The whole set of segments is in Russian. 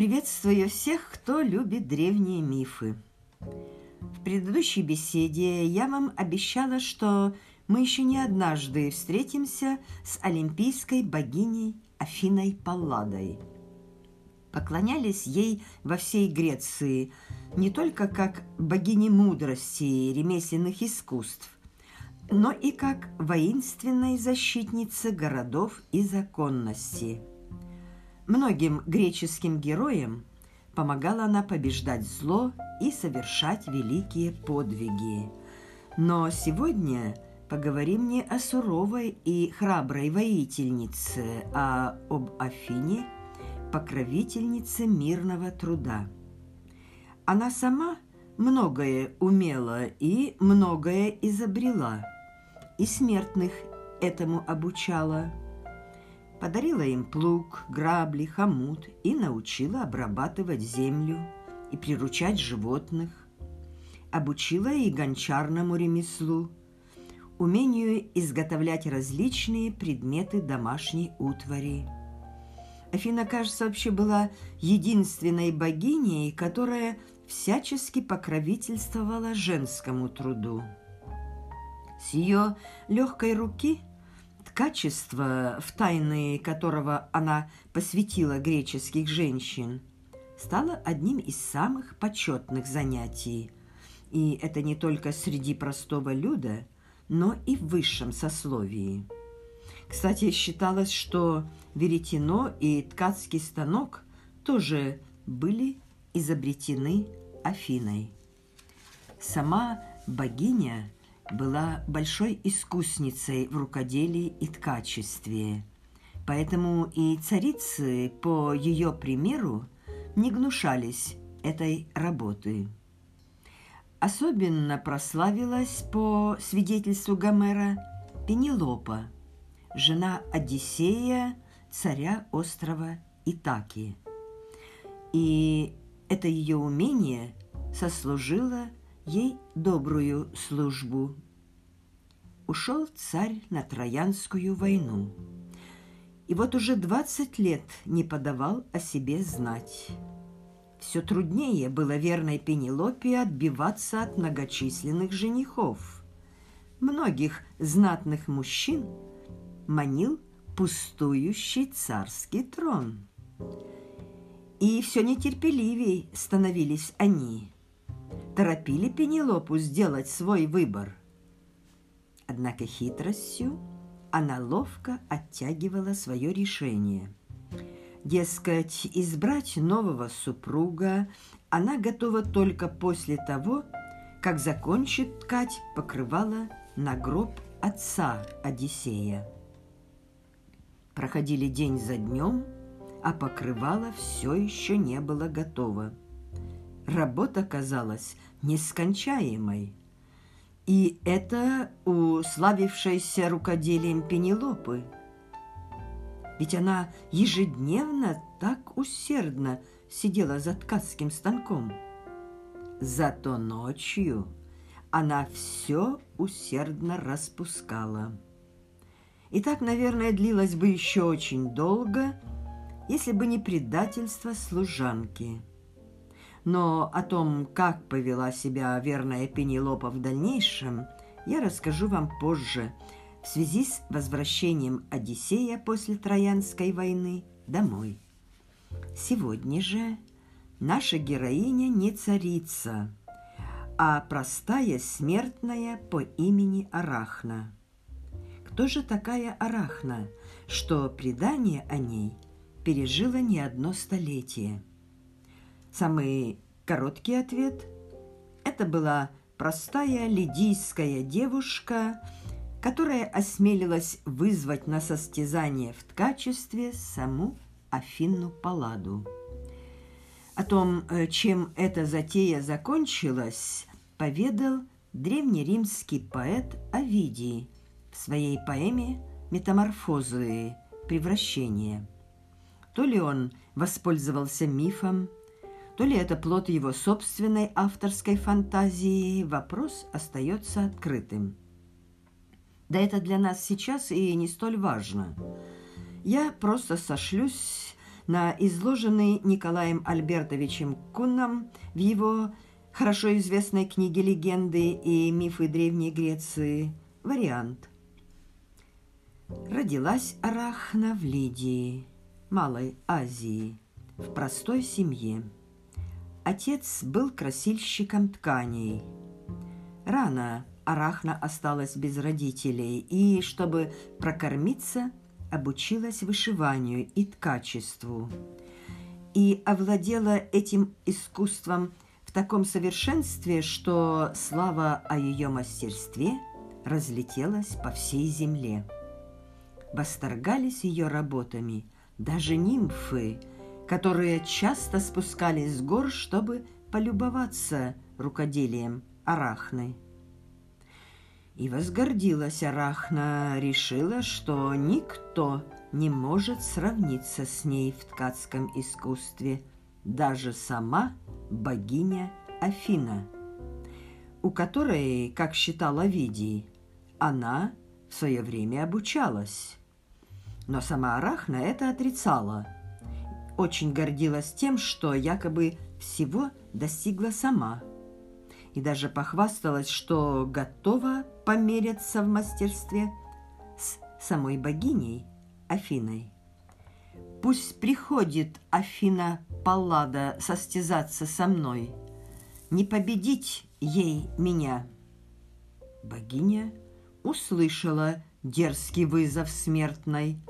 Приветствую всех, кто любит древние мифы. В предыдущей беседе я вам обещала, что мы еще не однажды встретимся с олимпийской богиней Афиной Палладой. Поклонялись ей во всей Греции не только как богине мудрости и ремесленных искусств, но и как воинственной защитнице городов и законности. Многим греческим героям помогала она побеждать зло и совершать великие подвиги. Но сегодня поговорим не о суровой и храброй воительнице, а об Афине, покровительнице мирного труда. Она сама многое умела и многое изобрела – и смертных этому обучала. Подарила им плуг, грабли, хомут и научила обрабатывать землю и приручать животных. Обучила и гончарному ремеслу, умению изготовлять различные предметы домашней утвари. Афина, кажется, вообще была единственной богиней, которая всячески покровительствовала женскому труду. С ее легкой руки ткачество, в тайны которого она посвятила греческих женщин, стало одним из самых почетных занятий. И это не только среди простого люда, но и в высшем сословии. Кстати, считалось, что веретено и ткацкий станок тоже были изобретены Афиной. Сама богиня – была большой искусницей в рукоделии и ткачестве, поэтому и царицы, по ее примеру, не гнушались этой работы. Особенно прославилась, по свидетельству Гомера, Пенелопа, жена Одиссея, царя острова Итаки. И это ее умение сослужило ей добрую службу. Ушел царь на Троянскую войну. И вот уже двадцать лет не подавал о себе знать. Все труднее было верной Пенелопе отбиваться от многочисленных женихов. Многих знатных мужчин манил пустующий царский трон. И все нетерпеливей становились они – торопили Пенелопу сделать свой выбор. Однако хитростью она ловко оттягивала свое решение. Дескать, избрать нового супруга она готова только после того, как закончит ткать покрывало на гроб отца Одиссея. Проходили день за днем, а покрывало все еще не было готово. Работа казалась нескончаемой. И это у славившейся рукоделием Пенелопы. Ведь она ежедневно так усердно сидела за ткацким станком. Зато ночью она все усердно распускала. И так, наверное, длилось бы еще очень долго, если бы не предательство служанки – но о том, как повела себя верная Пенелопа в дальнейшем, я расскажу вам позже, в связи с возвращением Одиссея после Троянской войны домой. Сегодня же наша героиня не царица, а простая смертная по имени Арахна. Кто же такая Арахна, что предание о ней пережило не одно столетие – Самый короткий ответ – это была простая лидийская девушка, которая осмелилась вызвать на состязание в ткачестве саму Афинну Палладу. О том, э, чем эта затея закончилась, поведал древнеримский поэт Овидий в своей поэме «Метаморфозы. Превращение». То ли он воспользовался мифом, то ли это плод его собственной авторской фантазии, вопрос остается открытым. Да это для нас сейчас и не столь важно. Я просто сошлюсь на изложенный Николаем Альбертовичем Кунном в его хорошо известной книге «Легенды и мифы Древней Греции» вариант. Родилась Арахна в Лидии, Малой Азии, в простой семье. Отец был красильщиком тканей. Рано Арахна осталась без родителей и, чтобы прокормиться, обучилась вышиванию и ткачеству. И овладела этим искусством в таком совершенстве, что слава о ее мастерстве разлетелась по всей земле. Восторгались ее работами даже нимфы, которые часто спускались с гор, чтобы полюбоваться рукоделием Арахны. И возгордилась Арахна, решила, что никто не может сравниться с ней в ткацком искусстве, даже сама богиня Афина, у которой, как считала Видий, она в свое время обучалась. Но сама Арахна это отрицала. Очень гордилась тем, что якобы всего достигла сама. И даже похвасталась, что готова помериться в мастерстве с самой богиней Афиной. Пусть приходит Афина Паллада состязаться со мной. Не победить ей меня. Богиня услышала дерзкий вызов смертной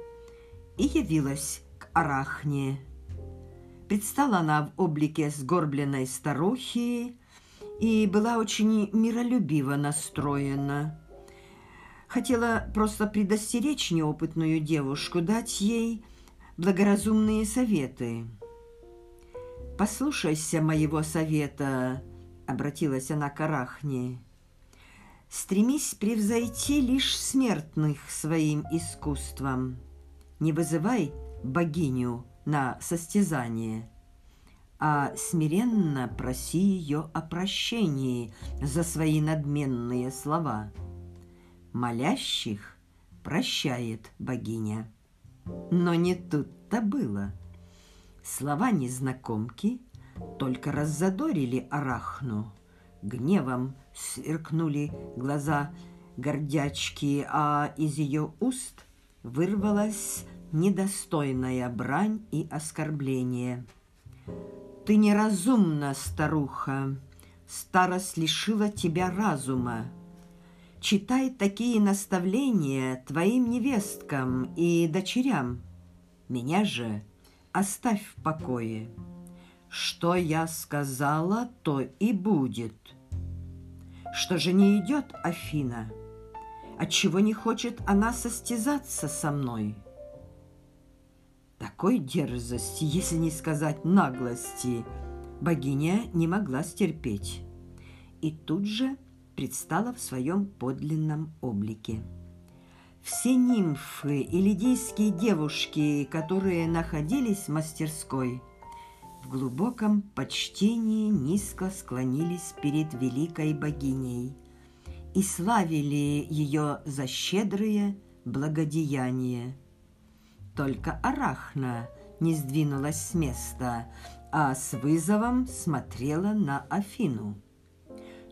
и явилась к Арахне. Предстала она в облике сгорбленной старухи и была очень миролюбиво настроена. Хотела просто предостеречь неопытную девушку, дать ей благоразумные советы. «Послушайся моего совета», — обратилась она к Арахне. «Стремись превзойти лишь смертных своим искусством. Не вызывай богиню на состязание» а смиренно проси ее о прощении за свои надменные слова. Молящих прощает богиня. Но не тут-то было. Слова незнакомки только раззадорили Арахну. Гневом сверкнули глаза гордячки, а из ее уст вырвалась недостойная брань и оскорбление – ты неразумна, старуха. Старость лишила тебя разума. Читай такие наставления твоим невесткам и дочерям. Меня же оставь в покое. Что я сказала, то и будет. Что же не идет Афина? Отчего не хочет она состязаться со мной?» Такой дерзости, если не сказать наглости, богиня не могла стерпеть. И тут же предстала в своем подлинном облике. Все нимфы и лидийские девушки, которые находились в мастерской, в глубоком почтении низко склонились перед великой богиней и славили ее за щедрые благодеяния – только Арахна не сдвинулась с места, а с вызовом смотрела на Афину.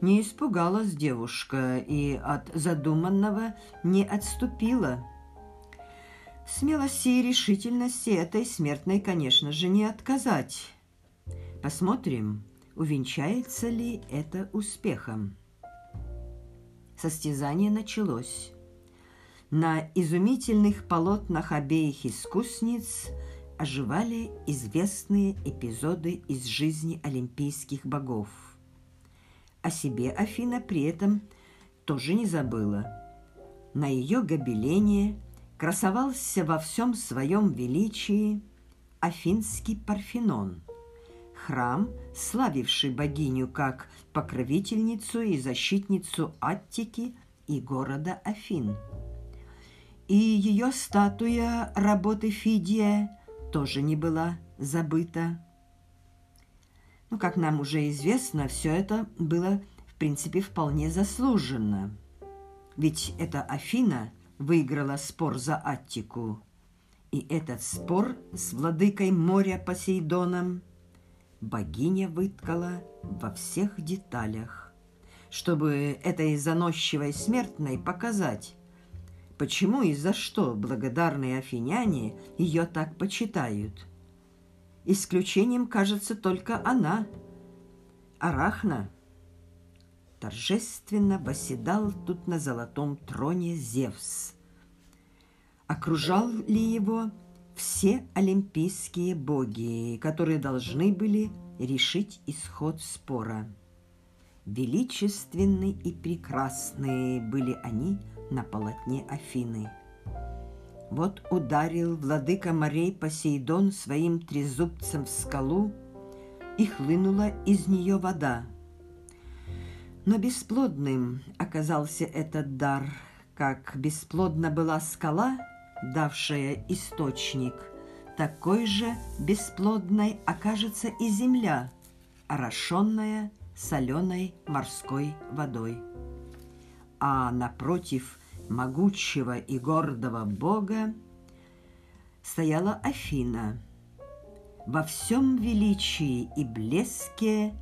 Не испугалась девушка и от задуманного не отступила. Смелости и решительности этой смертной, конечно же, не отказать. Посмотрим, увенчается ли это успехом. Состязание началось. На изумительных полотнах обеих искусниц оживали известные эпизоды из жизни олимпийских богов. О себе Афина при этом тоже не забыла. На ее гобелене красовался во всем своем величии Афинский Парфенон, храм, славивший богиню как покровительницу и защитницу Аттики и города Афин – и ее статуя работы Фидия тоже не была забыта. Ну, как нам уже известно, все это было, в принципе, вполне заслуженно. Ведь это Афина выиграла спор за Аттику. И этот спор с владыкой моря Посейдоном богиня выткала во всех деталях, чтобы этой заносчивой смертной показать, почему и за что благодарные афиняне ее так почитают. Исключением кажется только она, Арахна. Торжественно восседал тут на золотом троне Зевс. Окружал ли его все олимпийские боги, которые должны были решить исход спора. Величественны и прекрасные были они на полотне Афины. Вот ударил владыка морей Посейдон своим трезубцем в скалу, и хлынула из нее вода. Но бесплодным оказался этот дар, как бесплодна была скала, давшая источник, такой же бесплодной окажется и земля, орошенная соленой морской водой. А напротив могучего и гордого бога стояла Афина. Во всем величии и блеске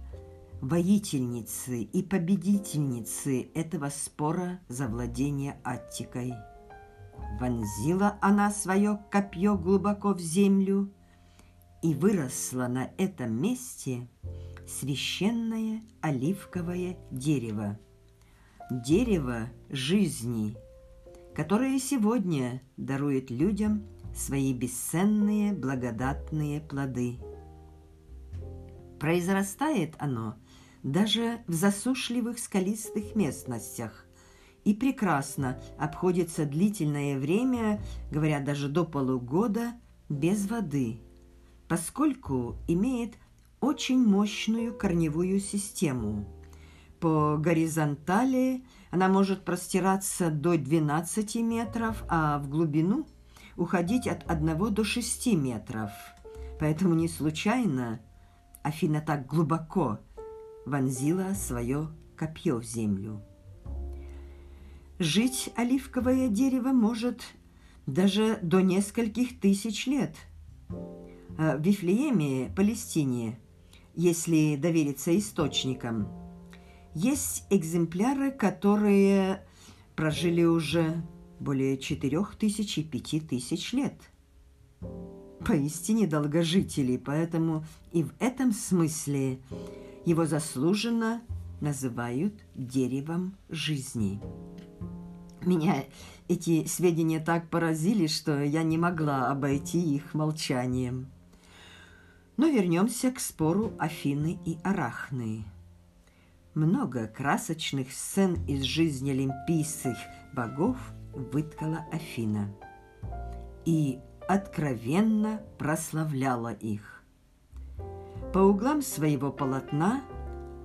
воительницы и победительницы этого спора за владение Аттикой – Вонзила она свое копье глубоко в землю, и выросло на этом месте священное оливковое дерево. Дерево жизни, которое сегодня дарует людям свои бесценные благодатные плоды. Произрастает оно даже в засушливых скалистых местностях, и прекрасно обходится длительное время, говорят даже до полугода, без воды, поскольку имеет очень мощную корневую систему. По горизонтали она может простираться до 12 метров, а в глубину уходить от 1 до 6 метров. Поэтому не случайно Афина так глубоко вонзила свое копье в землю. Жить оливковое дерево может даже до нескольких тысяч лет. А в Вифлееме, Палестине, если довериться источникам, есть экземпляры, которые прожили уже более четырех тысяч и пяти тысяч лет. Поистине долгожители, поэтому и в этом смысле его заслуженно называют деревом жизни. Меня эти сведения так поразили, что я не могла обойти их молчанием. Но вернемся к спору Афины и Арахны. Много красочных сцен из жизни олимпийских богов выткала Афина и откровенно прославляла их. По углам своего полотна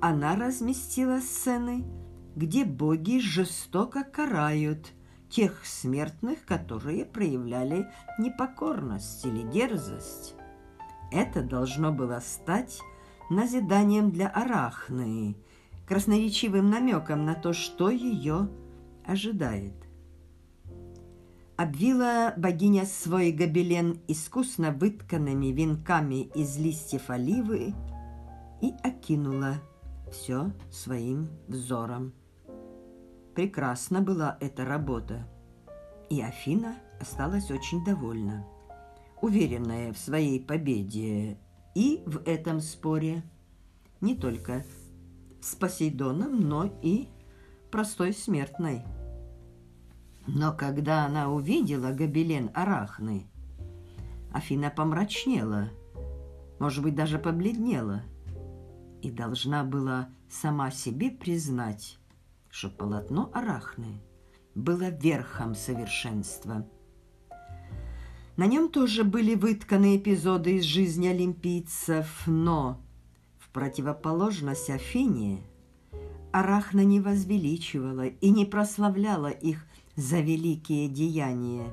она разместила сцены – где боги жестоко карают тех смертных, которые проявляли непокорность или дерзость. Это должно было стать назиданием для Арахны, красноречивым намеком на то, что ее ожидает. Обвила богиня свой гобелен искусно вытканными венками из листьев оливы и окинула все своим взором. Прекрасна была эта работа. И Афина осталась очень довольна, уверенная в своей победе и в этом споре не только с Посейдоном, но и простой смертной. Но когда она увидела гобелен Арахны, Афина помрачнела, может быть, даже побледнела, и должна была сама себе признать, что полотно Арахны было верхом совершенства. На нем тоже были вытканы эпизоды из жизни олимпийцев, но противоположность Афине Арахна не возвеличивала и не прославляла их за великие деяния.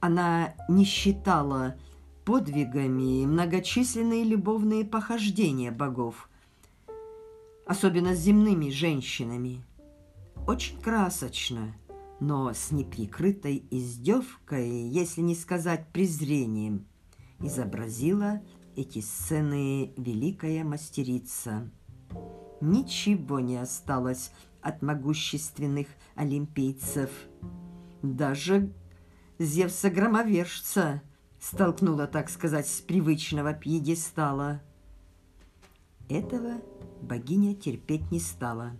Она не считала подвигами многочисленные любовные похождения богов, особенно с земными женщинами. Очень красочно но с неприкрытой издевкой, если не сказать презрением, изобразила эти сцены великая мастерица. Ничего не осталось от могущественных олимпийцев. Даже Зевса-громовержца столкнула, так сказать, с привычного пьедестала. Этого богиня терпеть не стала.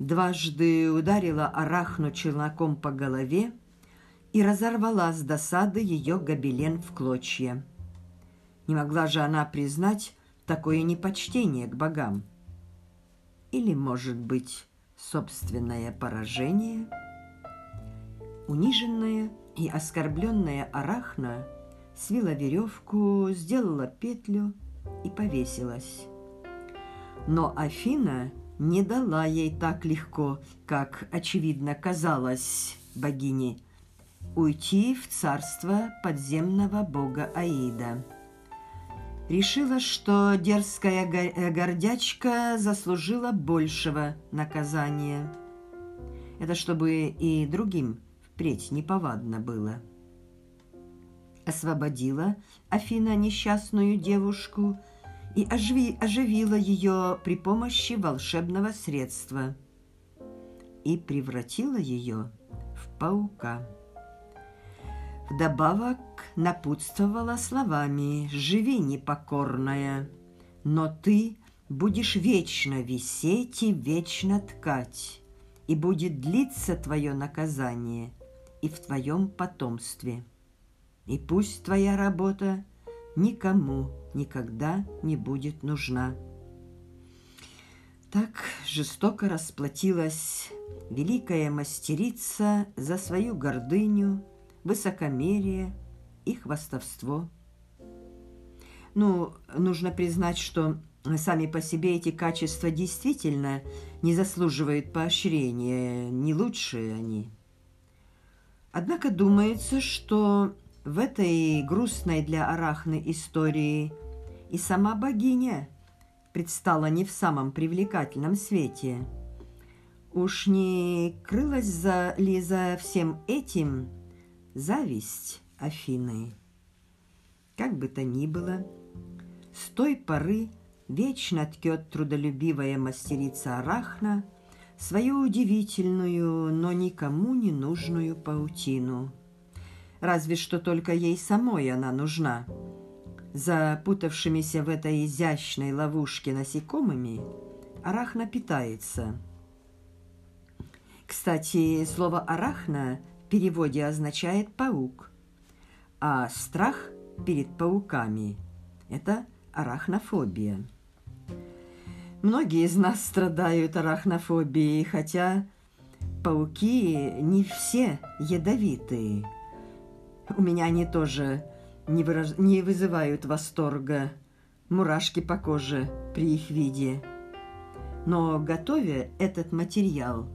Дважды ударила Арахну челноком по голове и разорвала с досады ее гобелен в клочья. Не могла же она признать такое непочтение к богам. Или, может быть, собственное поражение? Униженная и оскорбленная Арахна свила веревку, сделала петлю и повесилась. Но Афина не дала ей так легко, как, очевидно, казалось богине, уйти в царство подземного бога Аида. Решила, что дерзкая э, гордячка заслужила большего наказания. Это чтобы и другим впредь неповадно было. Освободила Афина несчастную девушку – и оживи, оживила ее при помощи волшебного средства и превратила ее в паука. Вдобавок напутствовала словами «Живи, непокорная, но ты будешь вечно висеть и вечно ткать, и будет длиться твое наказание и в твоем потомстве. И пусть твоя работа никому никогда не будет нужна. Так жестоко расплатилась великая мастерица за свою гордыню, высокомерие и хвастовство. Ну, нужно признать, что сами по себе эти качества действительно не заслуживают поощрения, не лучшие они. Однако думается, что в этой грустной для Арахны истории и сама богиня предстала не в самом привлекательном свете. Уж не крылась за ли за всем этим зависть Афины? Как бы то ни было, с той поры вечно ткет трудолюбивая мастерица Арахна свою удивительную, но никому не нужную паутину – разве что только ей самой она нужна. Запутавшимися в этой изящной ловушке насекомыми арахна питается. Кстати, слово «арахна» в переводе означает «паук», а страх перед пауками – это арахнофобия. Многие из нас страдают арахнофобией, хотя пауки не все ядовитые – у меня они тоже не, выраж... не вызывают восторга, мурашки по коже при их виде. Но, готовя этот материал,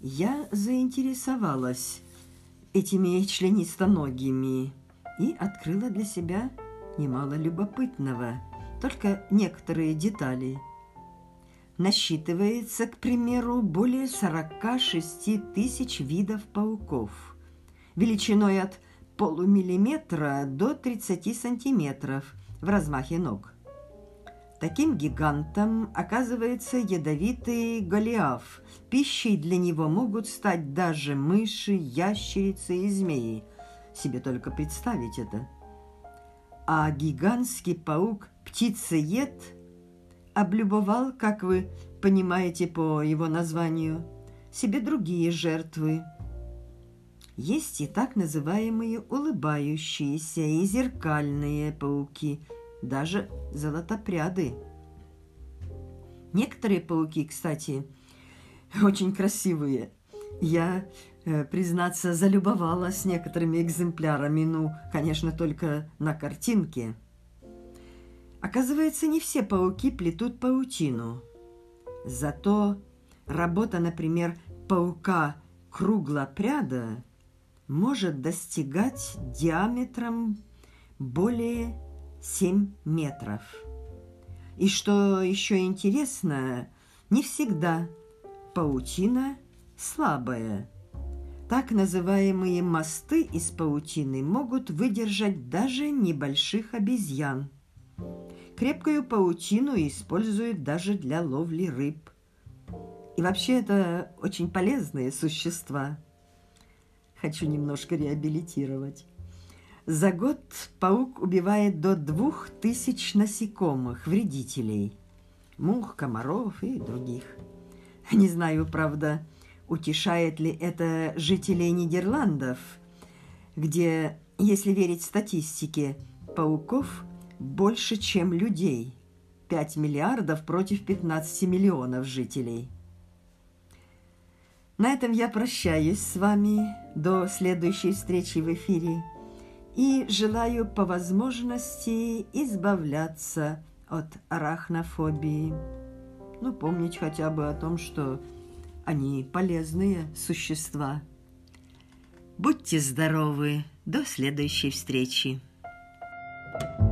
я заинтересовалась этими членистоногими и открыла для себя немало любопытного, только некоторые детали. Насчитывается, к примеру, более 46 тысяч видов пауков, величиной от полумиллиметра до 30 сантиметров в размахе ног. Таким гигантом оказывается ядовитый голиаф. Пищей для него могут стать даже мыши, ящерицы и змеи. Себе только представить это. А гигантский паук птицеед облюбовал, как вы понимаете по его названию, себе другие жертвы – есть и так называемые улыбающиеся и зеркальные пауки, даже золотопряды. Некоторые пауки, кстати, очень красивые. Я, признаться, залюбовалась некоторыми экземплярами, ну, конечно, только на картинке. Оказывается, не все пауки плетут паутину. Зато работа, например, паука круглопряда может достигать диаметром более 7 метров. И что еще интересно, не всегда паутина слабая. Так называемые мосты из паутины могут выдержать даже небольших обезьян. Крепкую паутину используют даже для ловли рыб. И вообще это очень полезные существа. Хочу немножко реабилитировать. За год паук убивает до двух тысяч насекомых, вредителей, мух, комаров и других. Не знаю, правда, утешает ли это жителей Нидерландов, где, если верить статистике, пауков больше, чем людей. 5 миллиардов против 15 миллионов жителей. На этом я прощаюсь с вами до следующей встречи в эфире и желаю по возможности избавляться от арахнофобии. Ну, помнить хотя бы о том, что они полезные существа. Будьте здоровы. До следующей встречи. thank you